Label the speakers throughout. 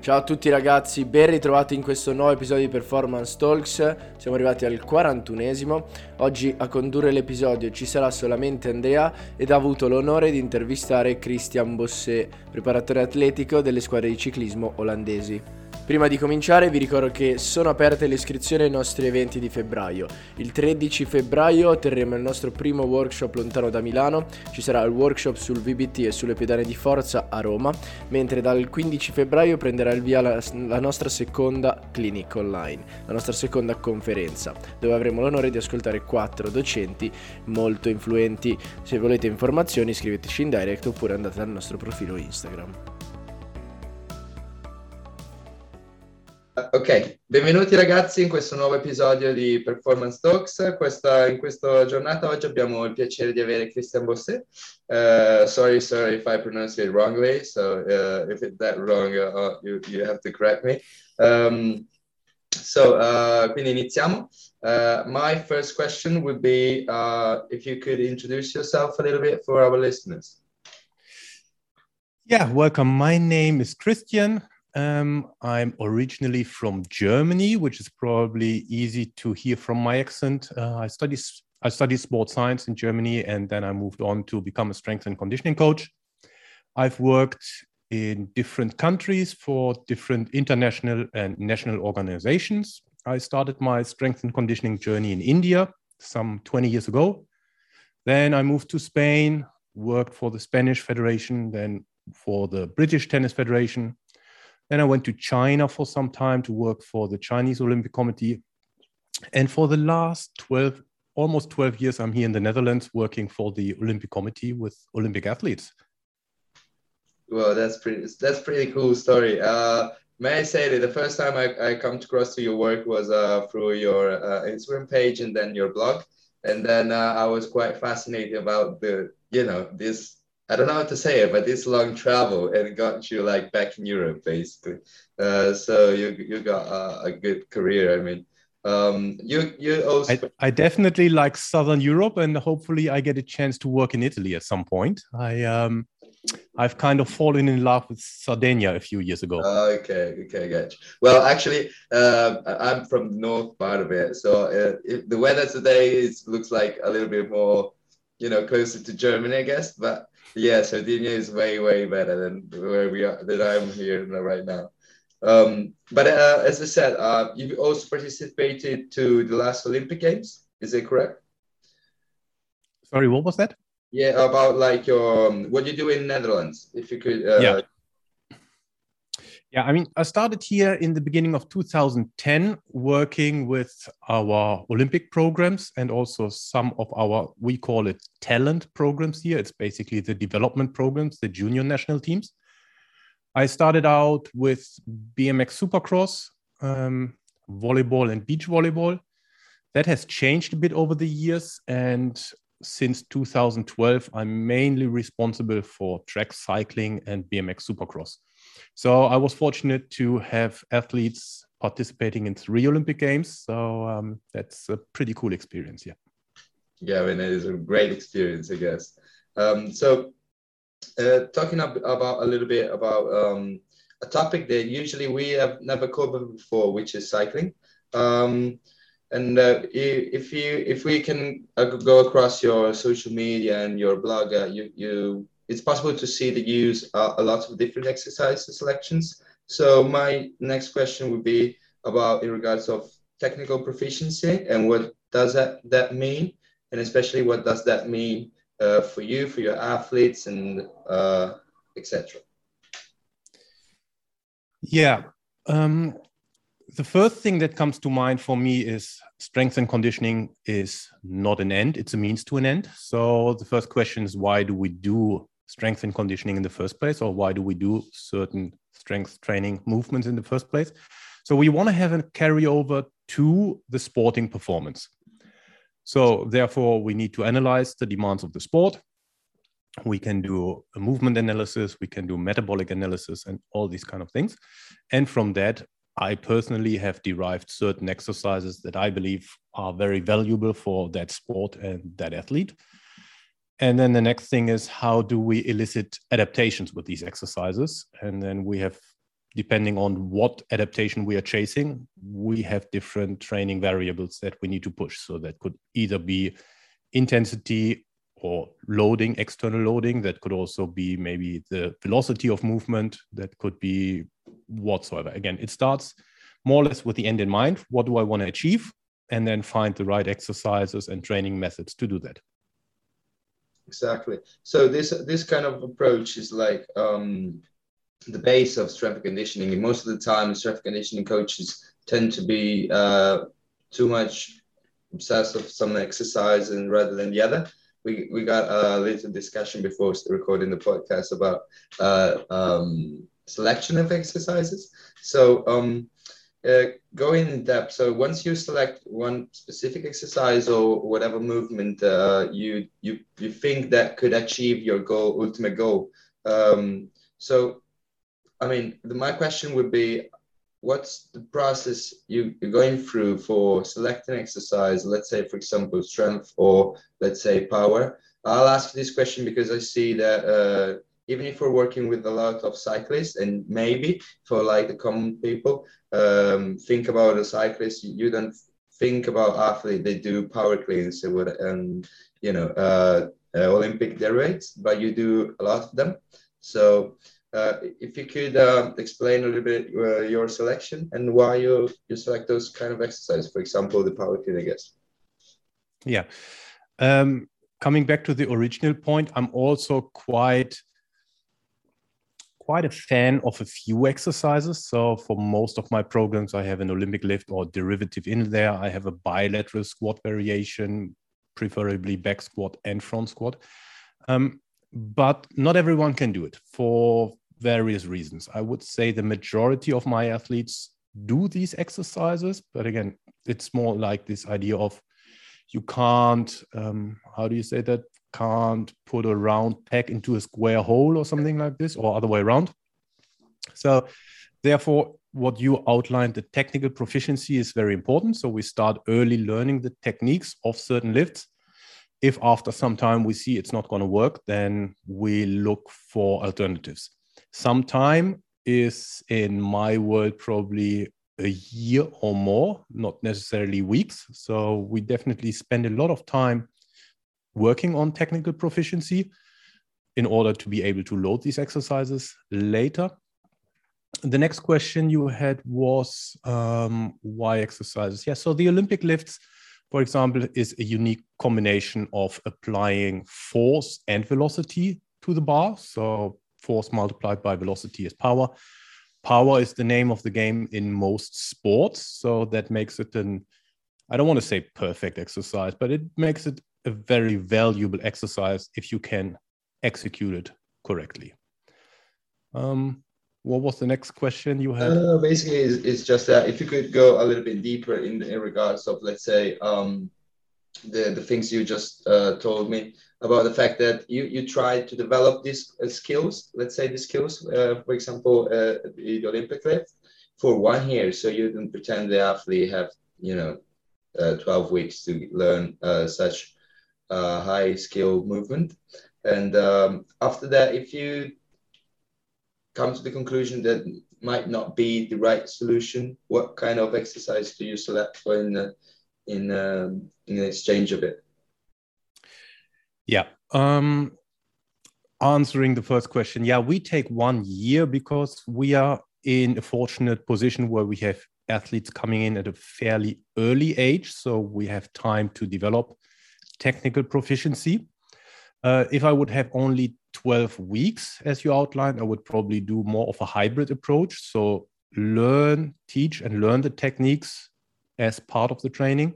Speaker 1: Ciao a tutti ragazzi, ben ritrovati in questo nuovo episodio di Performance Talks. Siamo arrivati al 41esimo. Oggi a condurre l'episodio ci sarà solamente Andrea ed ha avuto l'onore di intervistare Christian Bosset, preparatore atletico delle squadre di ciclismo olandesi. Prima di cominciare vi ricordo che sono aperte le iscrizioni ai nostri eventi di febbraio. Il 13 febbraio terremo il nostro primo workshop lontano da Milano, ci sarà il workshop sul VBT e sulle pedane di forza a Roma, mentre dal 15 febbraio prenderà il via la, la nostra seconda clinic online, la nostra seconda conferenza, dove avremo l'onore di ascoltare quattro docenti molto influenti. Se volete informazioni iscriveteci in direct oppure andate al nostro profilo Instagram.
Speaker 2: Ok, benvenuti ragazzi in questo nuovo episodio di Performance Talks. Questa, in questa giornata oggi abbiamo il piacere di avere Christian Bosset. Uh, sorry, sir, if I pronounce it wrongly. So uh, if it's that wrong, uh, you, you have to correct me. Um, so, uh, quindi iniziamo. Uh, my first question would be uh, if you could introduce yourself a little bit for our listeners.
Speaker 3: Yeah, welcome. My name is Christian. Um, I'm originally from Germany, which is probably easy to hear from my accent. Uh, I studied I studied sports science in Germany, and then I moved on to become a strength and conditioning coach. I've worked in different countries for different international and national organizations. I started my strength and conditioning journey in India some 20 years ago. Then I moved to Spain, worked for the Spanish Federation, then for the British Tennis Federation, then I went to China for some time to work for the Chinese Olympic Committee. And for the last 12, almost 12 years, I'm here in the Netherlands working for the Olympic Committee with Olympic athletes.
Speaker 2: Well, that's pretty. That's pretty cool story. Uh, may I say that the first time I, I come across to your work was uh, through your uh, Instagram page and then your blog, and then uh, I was quite fascinated about the you know this I don't know how to say it, but this long travel and got you like back in Europe, basically. Uh, so you you got a, a, good career. I mean, um, you you also.
Speaker 3: I, I, definitely like Southern Europe, and hopefully I get a chance to work in Italy at some point. I um, I've kind of fallen in love with Sardinia a few years ago.
Speaker 2: okay, okay, gotcha. Well, actually, uh, I'm from the north part of it, so uh, the weather today is looks like a little bit more, you know, closer to Germany, I guess, but yeah, Sardinia is way way better than where we are that I'm here right now. Um, but uh, as I said, uh, you've also participated to the last Olympic Games. Is it correct?
Speaker 3: Sorry, what was that?
Speaker 2: Yeah, about like your um, what you do in Netherlands. If you could, uh,
Speaker 3: yeah. Yeah, I mean, I started here in the beginning of 2010 working with our Olympic programs and also some of our, we call it talent programs here. It's basically the development programs, the junior national teams. I started out with BMX Supercross, um, volleyball, and beach volleyball. That has changed a bit over the years. And since 2012, I'm mainly responsible for track cycling and BMX Supercross. So I was fortunate to have athletes participating in three Olympic Games. So um, that's a pretty cool experience. Yeah.
Speaker 2: Yeah, I mean, it is a great experience, I guess. Um, so, uh, talking ab- about a little bit about um, a topic that usually we have never covered before, which is cycling. Um, and uh, if you if we can uh, go across your social media and your blog, uh, you you it's possible to see that you use uh, a lot of different exercise selections. So my next question would be about in regards of technical proficiency and what does that, that mean? And especially what does that mean uh, for you, for your athletes and uh, etc.
Speaker 3: Yeah. Um, the first thing that comes to mind for me is strength and conditioning is not an end, it's a means to an end. So the first question is why do we do strength and conditioning in the first place or why do we do certain strength training movements in the first place? So we want to have a carryover to the sporting performance. So therefore we need to analyze the demands of the sport. We can do a movement analysis we can do metabolic analysis and all these kind of things. And from that i personally have derived certain exercises that i believe are very valuable for that sport and that athlete and then the next thing is how do we elicit adaptations with these exercises? And then we have depending on what adaptation we are chasing, we have different training variables that we need to push. So that could either be intensity or loading, external loading. That could also be maybe the velocity of movement. That could be whatsoever. Again, it starts more or less with the end in mind. What do I want to achieve? And then find the right exercises and training methods to do that.
Speaker 2: Exactly. So this this kind of approach is like um, the base of strength conditioning. And most of the time, strength conditioning coaches tend to be uh, too much obsessed with some exercise and rather than the other. We, we got a little discussion before recording the podcast about uh, um, selection of exercises. So um, uh, going in depth. So once you select one specific exercise or whatever movement uh, you you you think that could achieve your goal, ultimate goal. Um, so, I mean, the, my question would be, what's the process you, you're going through for selecting exercise? Let's say, for example, strength or let's say power. I'll ask this question because I see that. Uh, even if we're working with a lot of cyclists and maybe for like the common people um, think about a cyclist you don't think about athlete they do power cleans and you know uh, uh, olympic derivatives but you do a lot of them. So uh, if you could uh, explain a little bit uh, your selection and why you you select those kind of exercises for example the power clean i guess.
Speaker 3: Yeah. Um, coming back to the original point i'm also quite quite a fan of a few exercises. So for most of my programs, I have an Olympic lift or derivative in there. I have a bilateral squat variation, preferably back squat and front squat. Um, but not everyone can do it for various reasons. I would say the majority of my athletes do these exercises, but again, it's more like this idea of you can't, um, how do you say that? Can't put a round peg into a square hole or something like this, or other way around. So, therefore, what you outlined, the technical proficiency is very important. So, we start early learning the techniques of certain lifts. If after some time we see it's not going to work, then we look for alternatives. Some time is, in my world, probably a year or more, not necessarily weeks. So, we definitely spend a lot of time working on technical proficiency in order to be able to load these exercises later. The next question you had was um, why exercises? Yeah, so the Olympic lifts, for example, is a unique combination of applying force and velocity to the bar. So force multiplied by velocity is power. Power is the name of the game in most sports. So that makes it an, I don't want to say perfect exercise, but it makes it a very valuable exercise if you can execute it correctly. Um, what was the next question you had?
Speaker 2: Uh, basically, it's, it's, just that if you could go a little bit deeper in, in regards of, let's say, um, the, the things you just uh, told me about the fact that you, you tried to develop these uh, skills, let's say the skills, uh, for example, uh, the Olympic lift for one year. So you don't pretend the athlete have, you know, uh, 12 weeks to learn such uh, high skill movement. And um, after that, if you come to the conclusion that might not be the right solution, what kind of exercise do you select for in uh, in um, in exchange of it?
Speaker 3: Yeah. Um, answering the first question, yeah, we take one year because we are in a fortunate position where we have athletes coming in at a fairly early age, so we have time to develop technical proficiency. Uh, if I would have only 12 weeks, as you outlined, I would probably do more of a hybrid approach. So learn, teach, and learn the techniques as part of the training,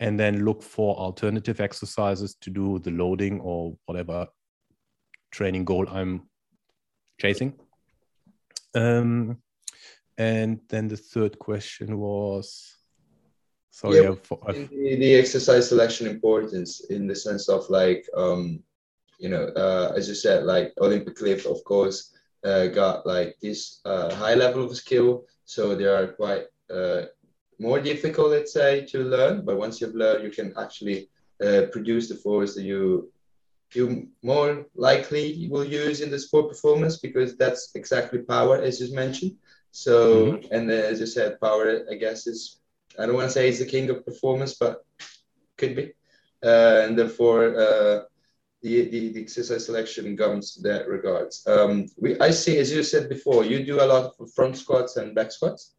Speaker 3: and then look for alternative exercises to do the loading or whatever training goal I'm chasing. Um, and then the third question was
Speaker 2: so yeah, yeah for, the, the, exercise selection importance in the sense of like um, you know uh, as you said like Olympic lift of course uh, got like this uh, high level of skill, so they are quite uh, more difficult, let's say, to learn. But once you've learned, you can actually uh, produce the force that you you more likely will use in the sport performance because that's exactly power as you mentioned So, mm-hmm. and uh, as you said, power, I guess, is, I don't want to say it's the king of performance, but could be. Uh, and therefore, uh, the, the, the, exercise selection comes that regards. Um, we, I see, as you said before, you do a lot of front squats and back squats,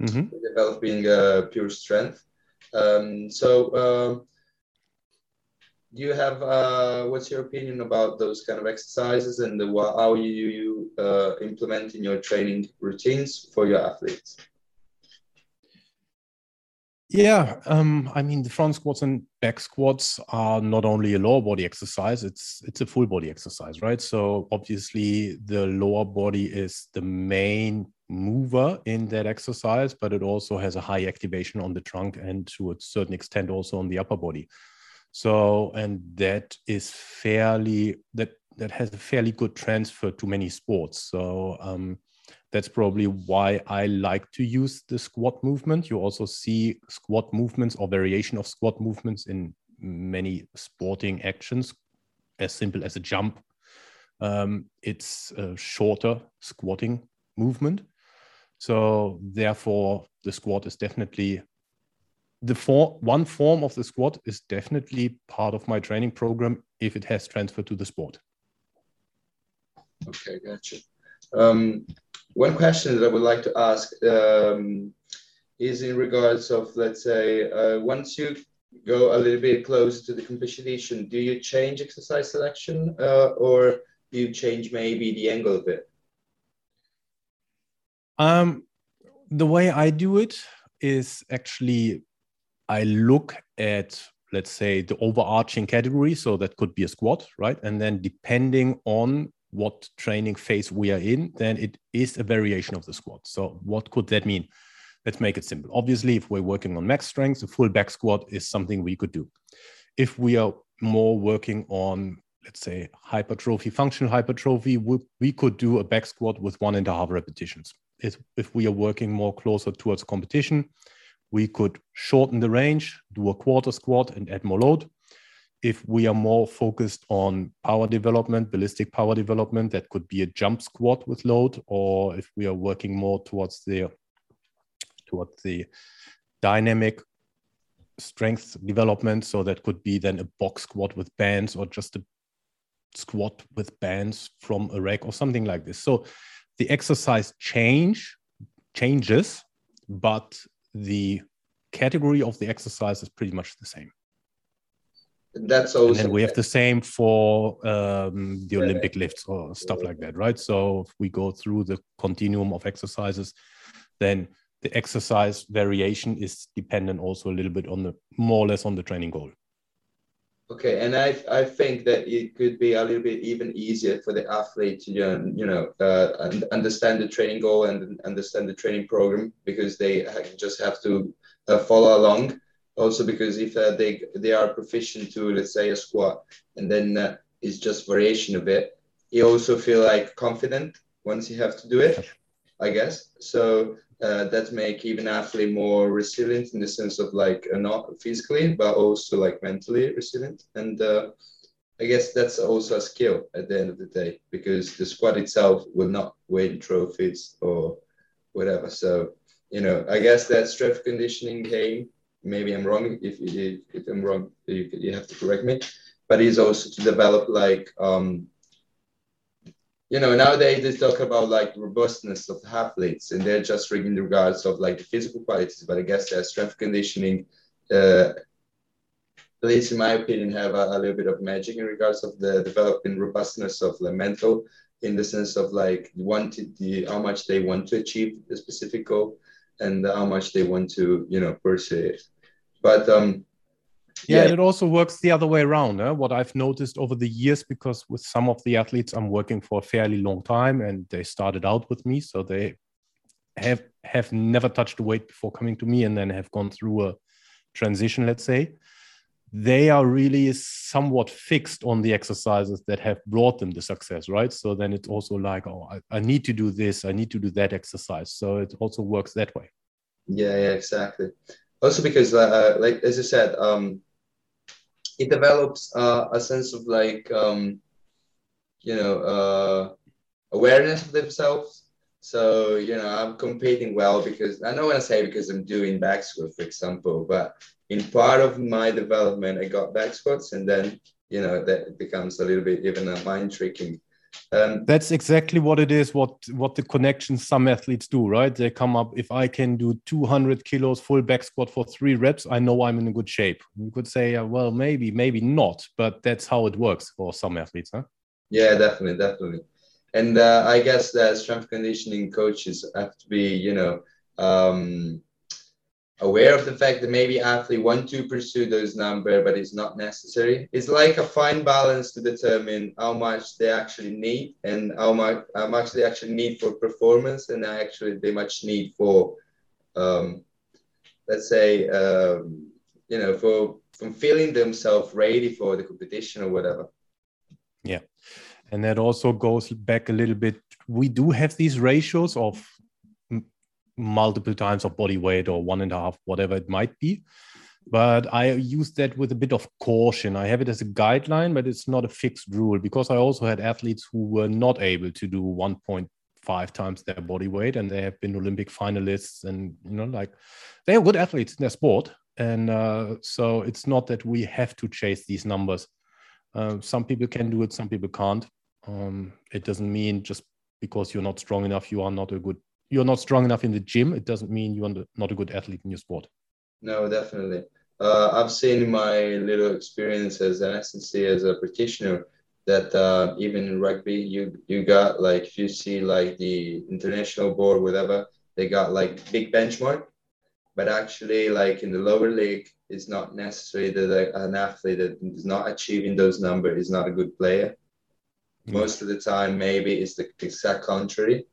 Speaker 2: mm-hmm. developing uh, pure strength. Um, so, um, do you have uh, what's your opinion about those kind of exercises and the, how you, you uh, implement in your training routines for your athletes?
Speaker 3: Yeah, um, I mean the front squats and back squats are not only a lower body exercise; it's it's a full body exercise, right? So obviously the lower body is the main mover in that exercise, but it also has a high activation on the trunk and to a certain extent also on the upper body. So, and that is fairly that that has a fairly good transfer to many sports. So um, that's probably why I like to use the squat movement. You also see squat movements or variation of squat movements in many sporting actions, as simple as a jump. Um, it's a shorter squatting movement. So therefore, the squat is definitely the for, one form of the squat is definitely part of my training program if it has transferred to the sport.
Speaker 2: Okay, gotcha. Um, one question that I would like to ask um, is in regards of, let's say, uh, once you go a little bit closer to the competition, do you change exercise selection uh, or do you change maybe the angle of it?
Speaker 3: Um, the way I do it is actually I look at, let's say, the overarching category. So that could be a squat, right? And then depending on what training phase we are in, then it is a variation of the squat. So what could that mean? Let's make it simple. Obviously, if we're working on max strength, a full back squat is something we could do. If we are more working on, let's say, hypertrophy, functional hypertrophy, we, we could do a back squat with one and a half repetitions. If, if we are working more closer towards competition, we could shorten the range, do a quarter squat and add more load. If we are more focused on power development, ballistic power development, that could be a jump squat with load, or if we are working more towards the towards the dynamic strength development, so that could be then a box squat with bands or just a squat with bands from a rack or something like this. So the exercise change changes, but the category of the exercise is pretty much the same.
Speaker 2: That's also.
Speaker 3: And we have the same for um, the Olympic lifts or stuff like that, right? So if we go through the continuum of exercises, then the exercise variation is dependent also a little bit on the more or less on the training goal.
Speaker 2: Okay, and I I think that it could be a little bit even easier for the athlete to you know uh, understand the training goal and understand the training program because they just have to uh, follow along. Also, because if uh, they they are proficient to let's say a squat and then uh, it's just variation of it, you also feel like confident once you have to do it. I guess so uh, that make even athlete more resilient in the sense of like uh, not physically but also like mentally resilient and uh, i guess that's also a skill at the end of the day because the squat itself will not win trophies or whatever so you know i guess that strength conditioning game maybe i'm wrong if, if, if i'm wrong you, you have to correct me but is also to develop like um, you know, nowadays they talk about like robustness of athletes, and they're just in regards of like the physical qualities. But I guess uh, strength conditioning, uh, at least in my opinion, have a, a, little bit of magic in regards of the developing robustness of the mental, in the sense of like wanted the how much they want to achieve the specific goal, and how much they want to you know pursue it. But um,
Speaker 3: yeah, yeah. and it also works the other way around. Eh? What I've noticed over the years, because with some of the athletes I'm working for a fairly long time, and they started out with me, so they have have never touched weight before coming to me, and then have gone through a transition, let's say. They are really somewhat fixed on the exercises that have brought them the success, right? So then it's also like, oh, I, I need to do this, I need to do that exercise. So it also works that way.
Speaker 2: Yeah, yeah, exactly also because uh, like as I said, um, it develops uh, a sense of like um, you know uh, awareness of themselves So, you know, I'm competing well because I don't want to say because I'm doing back squat, for example, but in part of my development, I got back squats and then, you know, that becomes a little bit even a mind tricking.
Speaker 3: Um, That's exactly what it is. What what the connections some athletes do, right? They come up. If I can do 200 kilos full back squat for three reps, I know I'm in a good shape. You could say, uh, well, maybe, maybe not, but that's how it works for some athletes, huh?
Speaker 2: Yeah, definitely, definitely. And uh, I guess that strength conditioning coaches have to be, you know, um, aware of the fact that maybe athlete want to pursue those number, but it's not necessary. It's like a fine balance to determine how much they actually need and how much how much they actually need for performance, and actually they much need for, um, let's say, um, you know, for from feeling themselves ready for the competition or whatever.
Speaker 3: Yeah. And that also goes back a little bit. We do have these ratios of multiple times of body weight or one and a half, whatever it might be. But I use that with a bit of caution. I have it as a guideline, but it's not a fixed rule because I also had athletes who were not able to do 1.5 times their body weight and they have been Olympic finalists and, you know, like they are good athletes in their sport. And uh, so it's not that we have to chase these numbers. Uh, some people can do it, some people can't. Um, it doesn't mean just because you're not strong enough, you are not a good. You're not strong enough in the gym. It doesn't mean you're not a good athlete in your sport.
Speaker 2: No, definitely. Uh, I've seen in my little experience as an SNC as a practitioner that uh, even in rugby, you you got like if you see like the international board, whatever, they got like big benchmark, but actually like in the lower league, it's not necessary that an athlete that is not achieving those numbers is not a good player most of the time, maybe it's the exact contrary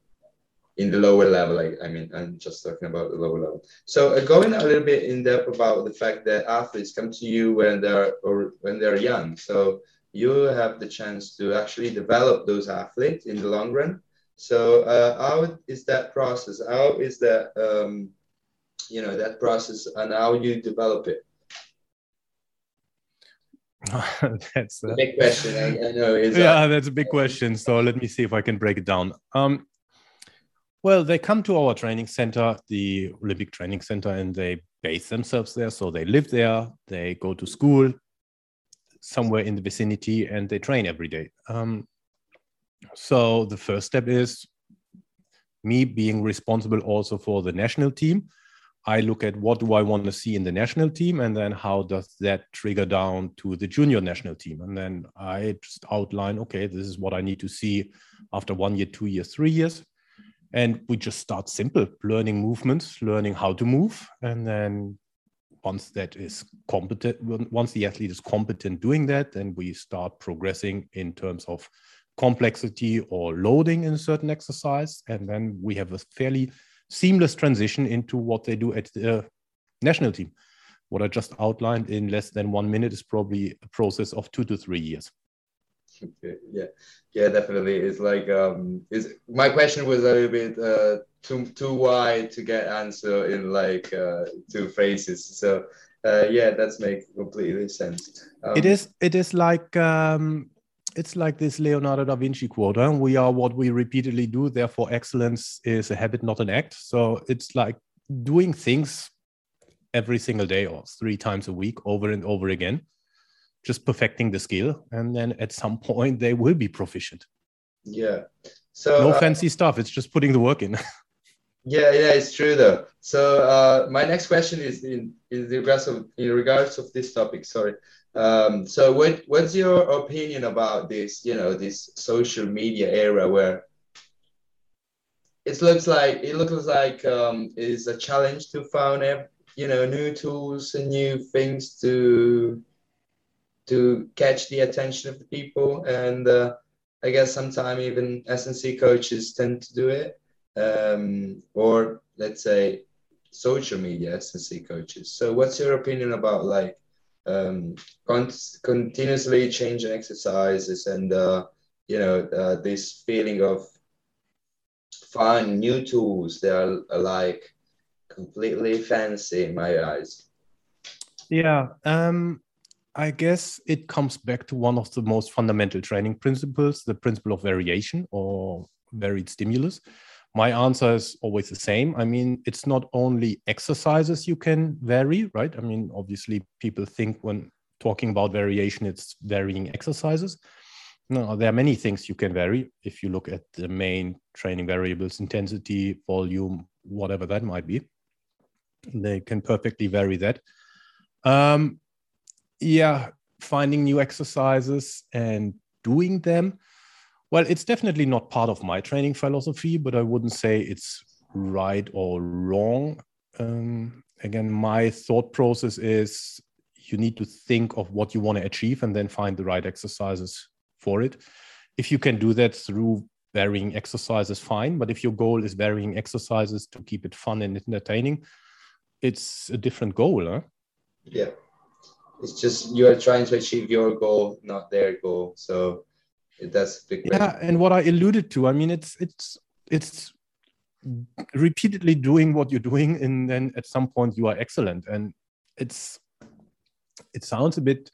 Speaker 2: in the lower level. I, I mean, I'm just talking about the lower level. So uh, going a little bit in depth about the fact that athletes come to you when they're or when they're young. So you have the chance to actually develop those athletes in the long run. So uh, how is that process? How is that um, you know that process and how you develop it? that's a big question. I, I know.
Speaker 3: yeah, that's a big question. So let me see if I can break it down. Um, well, they come to our training center, the Olympic Training Center, and they base themselves there. So they live there, they go to school somewhere in the vicinity, and they train every day. Um, so the first step is me being responsible also for the national team. I look at what do I want to see in the national team, and then how does that trigger down to the junior national team, and then I just outline, okay, this is what I need to see after one year, two years, three years, and we just start simple, learning movements, learning how to move, and then once that is competent, once the athlete is competent doing that, then we start progressing in terms of complexity or loading in a certain exercise, and then we have a fairly seamless transition into what they do at the uh, national team. What I just outlined in less than one minute is probably a process of two to three years.
Speaker 2: Yeah, yeah, definitely. It's like um, is my question was a little bit uh, too too wide to get answer in like uh, two phrases. So uh, yeah, that's make completely sense.
Speaker 3: Um, it is. It is like um, it's like this Leonardo da Vinci quote huh? we are what we repeatedly do therefore excellence is a habit not an act so it's like doing things every single day or three times a week over and over again just perfecting the skill and then at some point they will be proficient.
Speaker 2: Yeah. So
Speaker 3: no uh, fancy stuff it's just putting the work in.
Speaker 2: Yeah yeah it's true though. So uh, my next question is in, in regards of in regards of this topic sorry. Um, so what what's your opinion about this, you know, this social media era where it looks like it looks like um, is a challenge to find you know new tools and new things to to catch the attention of the people. And uh, I guess sometimes even SNC coaches tend to do it. Um, or let's say social media SNC coaches. So what's your opinion about like um, con- continuously changing exercises and uh, you know uh, this feeling of find new tools that are, are like completely fancy in my eyes?
Speaker 3: Yeah um, i guess it comes back to one of the most fundamental training principles the principle of variation or varied stimulus my answer is always the same. I mean, it's not only exercises you can vary, right? I mean, obviously, people think when talking about variation, it's varying exercises. No, there are many things you can vary if you look at the main training variables intensity, volume, whatever that might be. They can perfectly vary that. Um, yeah, finding new exercises and doing them well, it's definitely not part of my training philosophy, but I wouldn't say it's right or wrong. Um, again, my thought process is you need to think of what you want to achieve and then find the right exercises for it. If you can do that through varying exercises, fine. But if your goal is varying exercises to keep it fun and entertaining, it's a different goal. Huh?
Speaker 2: Yeah. It's just you are trying to achieve your goal, not their goal. So that's big
Speaker 3: yeah and what i alluded to i mean it's it's it's repeatedly doing what you're doing and then at some point you are excellent. And it's it sounds a bit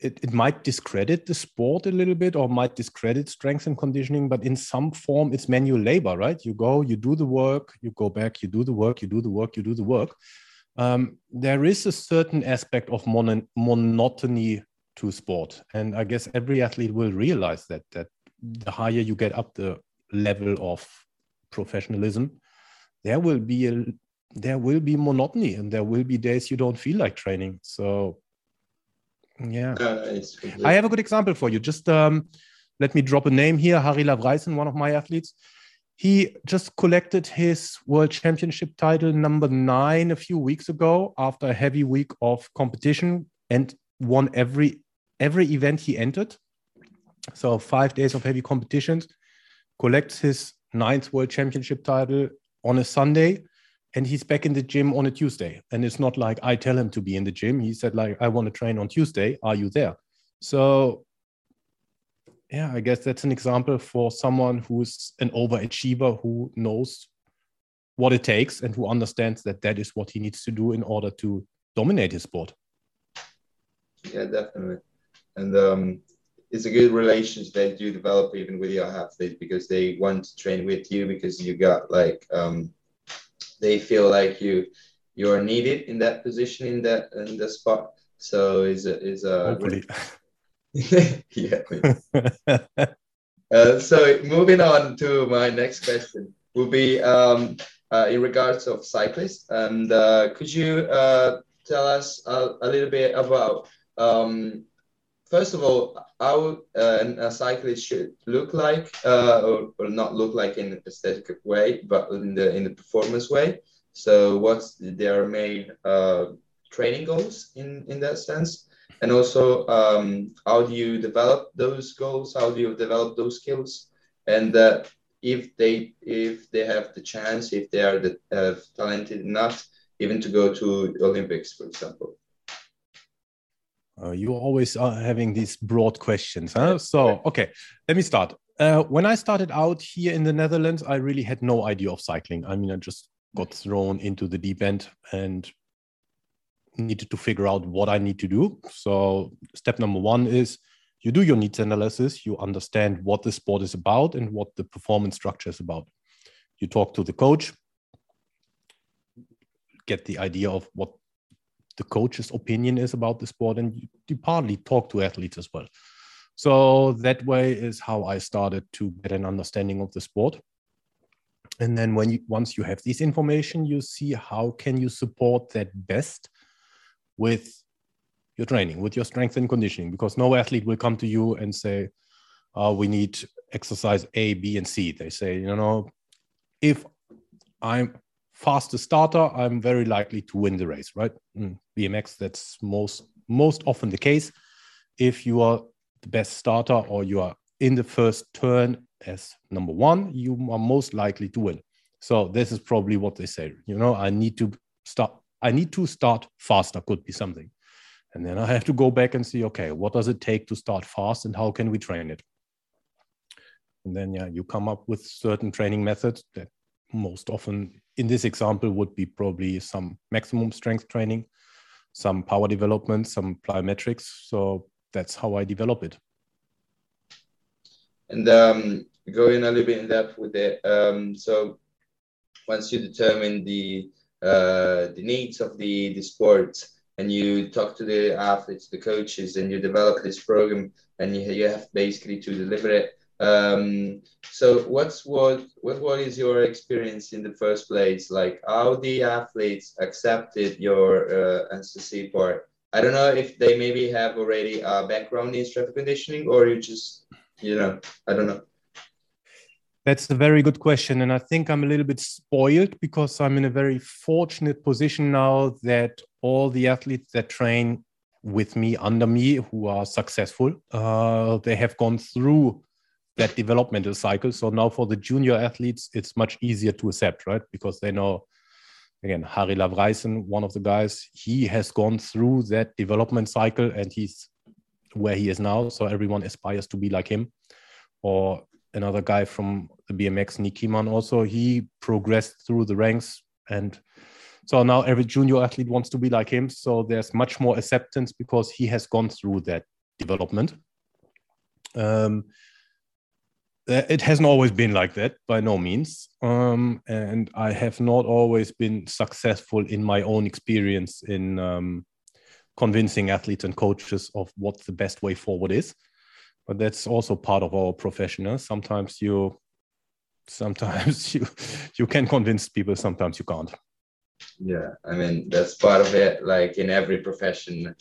Speaker 3: it, it might discredit the sport a little bit or might discredit strength and conditioning but in some form it's manual labor right? You go you do the work you go back you do the work you do the work you do the work um, there is a certain aspect of mon- monotony to sport. And I guess every athlete will realize that that the higher you get up the level of professionalism, there will be a there will be monotony and there will be days you don't feel like training. So yeah. Uh, I have a good example for you. Just um, let me drop a name here. Harry Lavreysen, one of my athletes. He just collected his world championship title number nine a few weeks ago after a heavy week of competition and won every every event he entered. So five days of heavy competitions, collects his ninth world championship title on a Sunday, and he's back in the gym on a Tuesday. And it's not like I tell him to be in the gym. He said, like, I want to train on Tuesday. Are you there? So yeah, I guess that's an example for someone who's an overachiever who knows what it takes and who understands that that is what he needs to do in order to dominate his sport.
Speaker 2: Yeah, definitely and um, it's a good relationship that you develop even with your athletes because they want to train with you because you got like um, they feel like you you are needed in that position in that in the spot. So is a is a
Speaker 3: hopefully.
Speaker 2: yeah. uh, so moving on to my next question will be um, uh, in regards of cyclists and uh, could you uh, tell us a, a little bit about um, first of all, how uh, a cyclist should look like, uh, or, or, not look like in an aesthetic way, but in the in the performance way. So, what's their main training goals in in that sense? And also, um, how do you develop those goals? How do you develop those skills? And uh, if they if they have the chance, if they are the, uh, talented enough, even to go to Olympics, for example.
Speaker 3: Uh, you're always are having these broad questions, huh? So, okay, let me start. Uh, when I started out here in the Netherlands, I really had no idea of cycling. I mean, I just got thrown into the deep end and needed to figure out what I need to do. So, step number one is you do your needs analysis, you understand what the sport is about and what the performance structure is about. You talk to the coach, get the idea of what the coach's opinion is about the sport and you, partly talk to athletes as well so that way is how i started to get an understanding of the sport and then when you once you have this information you see how can you support that best with your training with your strength and conditioning because no athlete will come to you and say uh, we need exercise a b and c they say you know if i'm fastest starter, I'm very likely to win the race, right? Mm, BMX, that's most most often the case. If you are the best starter or you are in the first turn as number one, you are most likely to win. So this is probably what they say. You know, I need to start. I need to start faster. Could be something, and then I have to go back and see. Okay, what does it take to start fast, and how can we train it? And then yeah, you come up with certain training methods that most often in this example would be probably some maximum strength training, some power development, some plyometrics. So that's how I develop it.
Speaker 2: And um, go in a little bit in depth with it. Um, so once you determine the uh, the needs of the the sport and you talk to the athletes, the coaches, and you develop this program, and you, you have basically to deliver it. Um, so what's what what what is your experience in the first place? Like how the athletes accepted your uh, NCC part? I don't know if they maybe have already a background in strength conditioning or you just you know I don't know.
Speaker 3: That's a very good question. And I think I'm a little bit spoiled because I'm in a very fortunate position now that all the athletes that train with me, under me, who are successful, uh, they have gone through that developmental cycle. So now for the junior athletes, it's much easier to accept, right? Because they know, again, Harry Lavreysen, one of the guys, he has gone through that development cycle and he's where he is now. So everyone aspires to be like him. Or another guy from the BMX, Niek Kimmann, also he progressed through the ranks, and so now every junior athlete wants to be like him. So there's much more acceptance because he has gone through that development. Um, it hasn't always been like that by no means um, and i have not always been successful in my own experience in um, convincing athletes and coaches of what the best way forward is but that's also part of our profession. Sometimes you, sometimes you, you can convince people. Sometimes you can't.
Speaker 2: Yeah, I mean that's part of it. Like in every profession,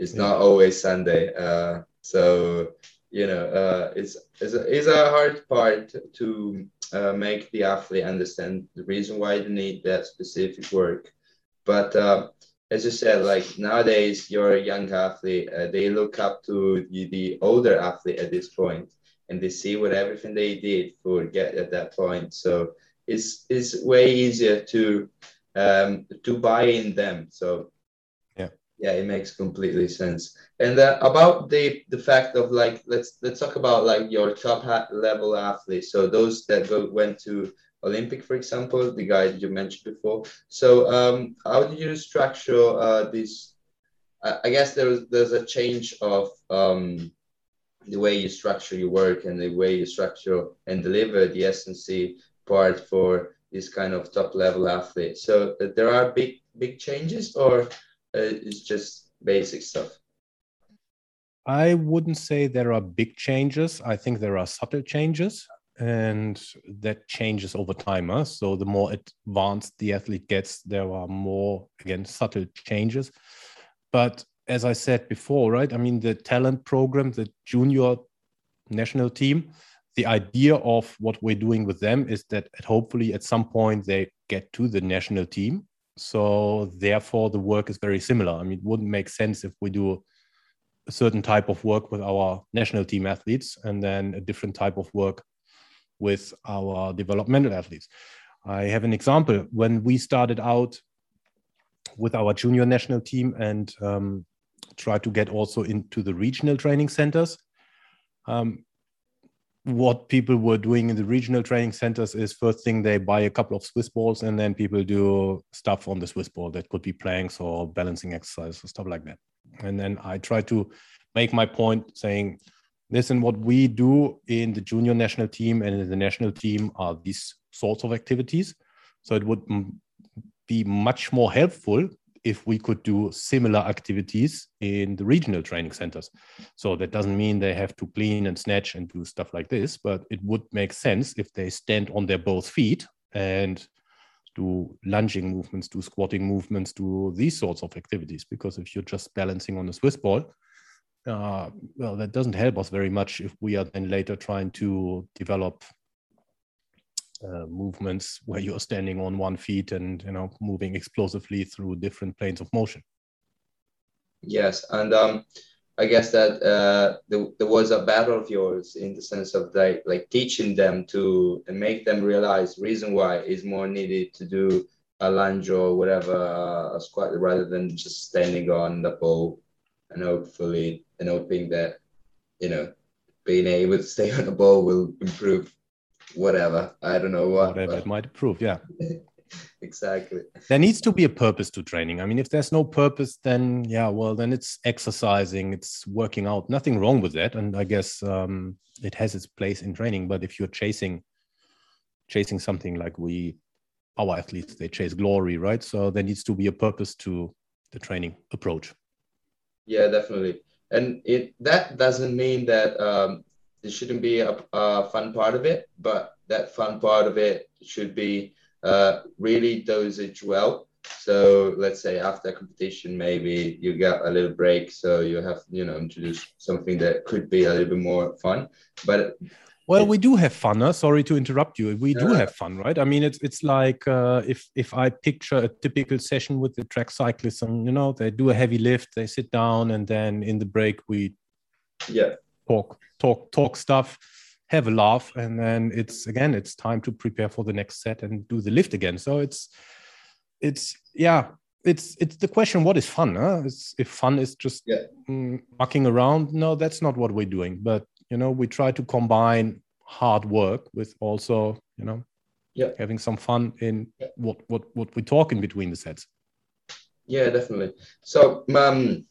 Speaker 2: it's yeah. not always Sunday. Uh, so you know, uh, it's it's a, it's a hard part to uh, make the athlete understand the reason why they need that specific work. But uh, as you said, like nowadays, you're a young athlete. Uh, they look up to the, the older athlete at this point, and they see what everything they did for get at that point. So it's it's way easier to um, to buy in them. So
Speaker 3: yeah,
Speaker 2: yeah, it makes completely sense. And uh, about the the fact of like let's let's talk about like your top level athletes. So those that go went to Olympic, for example, the guy that you mentioned before. So um, how do you structure uh, this? I guess there's there's a change of um, the way you structure your work and the way you structure and deliver the SNC part for this kind of top level athlete. So uh, there are big big changes, or uh, it's just basic stuff.
Speaker 3: I wouldn't say there are big changes. I think there are subtle changes and that changes over time. Huh? So the more advanced the athlete gets, there are more again subtle changes. But as I said before, right? I mean, the talent program, the junior national team, the idea of what we're doing with them is that hopefully at some point they get to the national team. So therefore, the work is very similar. I mean, it wouldn't make sense if we do a certain type of work with our national team athletes and then a different type of work with our developmental athletes. I have an example. When we started out with our junior national team and um, tried to get also into the regional training centers, um, what people were doing in the regional training centers is first thing they buy a couple of Swiss balls and then people do stuff on the Swiss ball that could be planks or balancing exercises or stuff like that. And then I try to make my point saying, listen, what we do in the junior national team and in the national team are these sorts of activities. So it would be much more helpful if we could do similar activities in the regional training centers. So that doesn't mean they have to clean and snatch and do stuff like this, but it would make sense if they stand on their both feet and do lunging movements, do squatting movements, do these sorts of activities. Because if you're just balancing on a Swiss ball, uh, well, that doesn't help us very much if we are then later trying to develop uh, movements where you're standing on one feet and you know moving explosively through different planes of motion.
Speaker 2: Yes, and um, I guess that uh, there, there was a battle of yours in the sense of like like teaching them to and make them realize reason why is more needed to do a lunge or whatever uh, a squat rather than just standing on the pole and hopefully and hoping that you know being able to stay on the ball will improve whatever. I don't know what.
Speaker 3: Whatever but... it might improve, yeah.
Speaker 2: exactly.
Speaker 3: There needs to be a purpose to training. I mean, if there's no purpose, then yeah, well, then it's exercising, it's working out. Nothing wrong with that, and I guess um, it has its place in training. But if you're chasing, chasing something like we, our athletes, they chase glory, right? So there needs to be a purpose to the training approach.
Speaker 2: Yeah, definitely. And it that doesn't mean that um, there shouldn't be a, a fun part of it, but that fun part of it should be uh, really dosage well. So let's say after competition, maybe you get a little break, so you have you know introduce something that could be a little bit more fun. But
Speaker 3: well, we do have fun. Huh? Sorry to interrupt you. We do have fun, right? I mean, it's it's like uh, if if I picture a typical session with the track cyclists, and you know, they do a heavy lift, they sit down, and then in the break we
Speaker 2: yeah
Speaker 3: talk talk talk stuff have a laugh and then it's again it's time to prepare for the next set and do the lift again so it's it's yeah it's it's the question what is fun huh? It's, if fun is just
Speaker 2: yeah.
Speaker 3: mm, mucking around no that's not what we're doing but you know we try to combine hard work with also you know
Speaker 2: yeah.
Speaker 3: having some fun in
Speaker 2: yeah.
Speaker 3: what what what we talk in between the sets.
Speaker 2: Yeah definitely. So um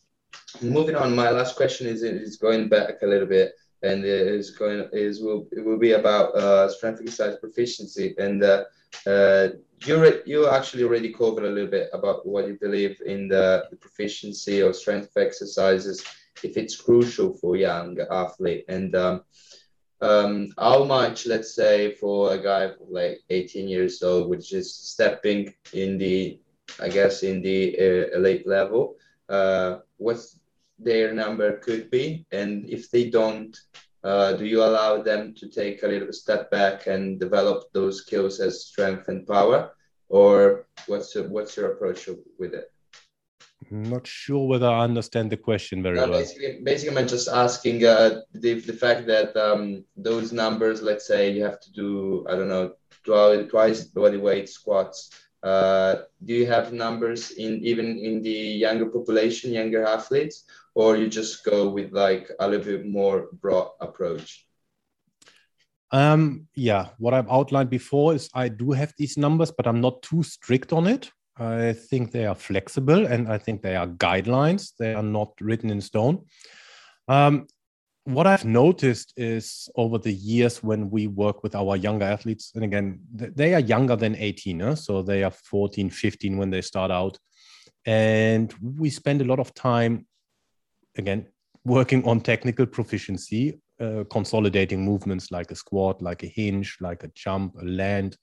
Speaker 2: moving on my last question is is going back a little bit and is going is will it will be about uh, strength exercise proficiency and uh, uh, you you actually already covered a little bit about what you believe in the, the proficiency of strength exercises if it's crucial for young athlete. And um, um, how much let's say for a guy like 18 years old which is stepping in the I guess in the uh, elite level uh, what's their number could be? And if they don't uh, do you allow them to take a little step back and develop those skills as strength and power? Or what's what's your approach with it
Speaker 3: not sure whether I understand the question very well.
Speaker 2: Basically, basically, I'm just asking uh, the, the fact that um, those numbers, let's say you have to do, I don't know, twice, twice body weight squats. Uh, do you have numbers in even in the younger population, younger athletes, or you just go with like a little bit more broad approach?
Speaker 3: Um, yeah, what I've outlined before is I do have these numbers, but I'm not too strict on it. I think they are flexible and I think they are guidelines. They are not written in stone. Um, what I've noticed is over the years when we work with our younger athletes, and again, they are younger than 18, huh? so they are 14, 15 when they start out. And we spend a lot of time again, working on technical proficiency, uh, consolidating movements like a squat, like a hinge, like a jump, a land,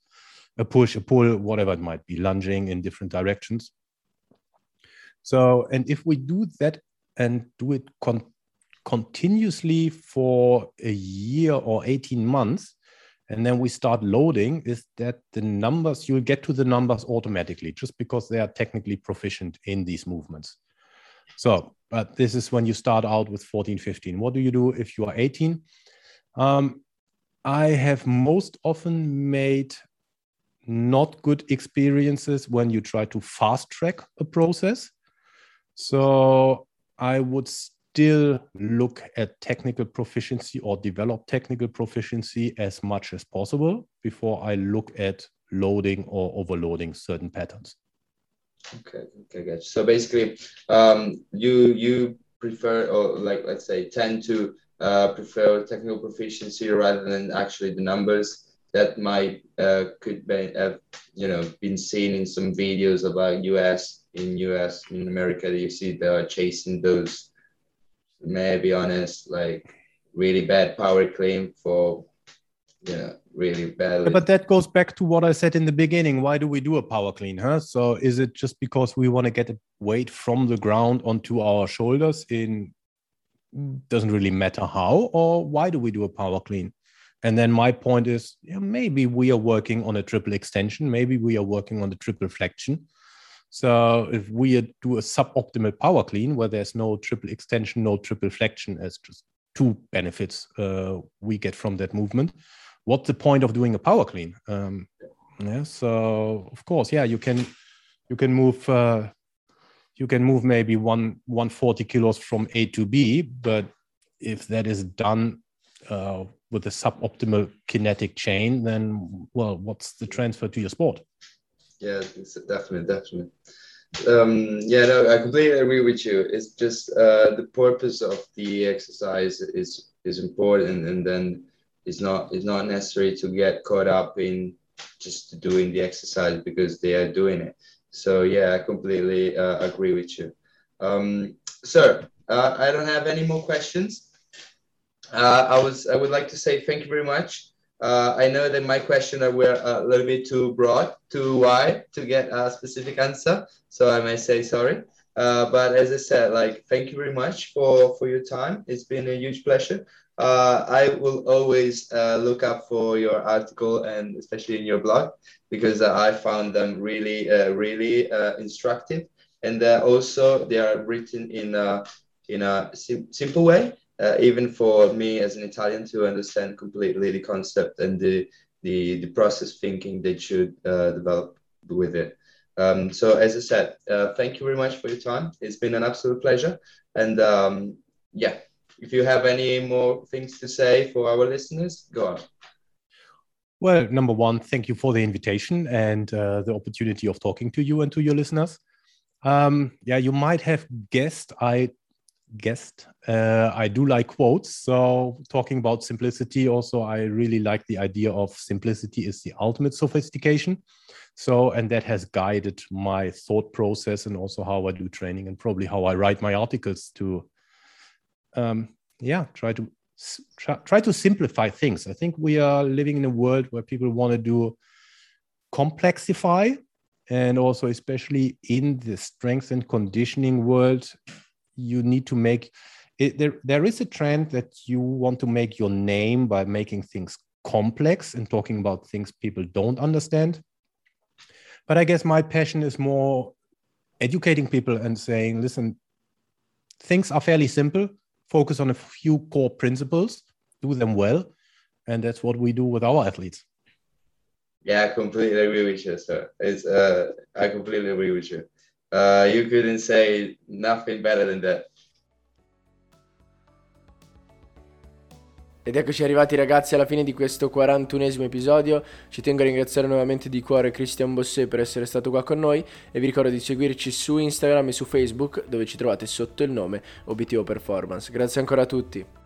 Speaker 3: a push, a pull, whatever it might be, lunging in different directions. So, and if we do that and do it con- continuously for a year or 18 months, and then we start loading, is that the numbers, you'll get to the numbers automatically just because they are technically proficient in these movements. So, but this is when you start out with 14, 15. What do you do if you are 18? Um, I have most often made not good experiences when you try to fast track a process. So I would still look at technical proficiency or develop technical proficiency as much as possible before I look at loading or overloading certain patterns.
Speaker 2: Okay, okay, good. So basically, um, you you prefer or like let's say tend to uh, prefer technical proficiency rather than actually the numbers that might uh, could be have you know been seen in some videos about US in US in America. You see they are chasing those. May I be honest, like really bad power clean for you know really badly.
Speaker 3: But that goes back to what I said in the beginning. Why do we do a power clean? Huh? So is it just because we want to get weight from the ground onto our shoulders in doesn't really matter how, or why do we do a power clean? And then my point is, yeah, maybe we are working on a triple extension, maybe we are working on the triple flexion. So if we do a suboptimal power clean where there's no triple extension, no triple flexion, as just two benefits uh, we get from that movement what's the point of doing a power clean? Um, yeah, so of course, yeah, you can you can move uh, you can move maybe one 140 kilos from A to B, but if that is done uh, with a suboptimal kinetic chain, then well, what's the transfer to your sport?
Speaker 2: Yeah, definitely, definitely. Um, yeah, no, I completely agree with you. It's just uh, the purpose of the exercise is is important, and then it's not it's not necessary to get caught up in just doing the exercise because they are doing it. So yeah, I completely uh, agree with you. Um, sir, uh, I don't have any more questions. Uh, I was I would like to say thank you very much. Uh, I know that my question were a little bit too broad, too wide to get a specific answer, so I may say sorry. Uh, but as I said, like thank you very much for for your time. It's been a huge pleasure. Uh, I will always uh, look up for your article and especially in your blog because I found them really uh, really uh, instructive and also they are written in a in a sim- simple way uh, even for me as an Italian to understand completely the concept and the the, the process thinking they should uh, develop with it. Um, so as I said, uh, thank you very much for your time. It's been an absolute pleasure. And um, yeah, if you have any more things to say for our listeners, go on.
Speaker 3: Well, number one, thank you for the invitation and uh, the opportunity of talking to you and to your listeners. Um, yeah, you might have guessed I guest. Uh, I do like quotes. So, talking about simplicity, also, I really like the idea of simplicity is the ultimate sophistication. So, and that has guided my thought process and also how I do training and probably how I write my articles to, um, yeah, try to try, try to simplify things. I think we are living in a world where people want to do complexify and also especially in the strength and conditioning world you need to make it, there there is a trend that you want to make your name by making things complex and talking about things people don't understand. But i guess my passion is more educating people and saying listen things are fairly simple. Focus on a few core principles. Do them well. And that's what we do with our athletes.
Speaker 2: Yeah i completely agree with you sir. It's uh i completely agree with you uh, you couldn't say nothing better than that.
Speaker 1: Ed eccoci arrivati ragazzi alla fine di questo 41esimo episodio, ci tengo a ringraziare nuovamente di cuore Christian Bossé per essere stato qua con noi e vi ricordo di seguirci su Instagram e su Facebook dove ci trovate sotto il nome Obiettivo Performance. Grazie ancora a tutti.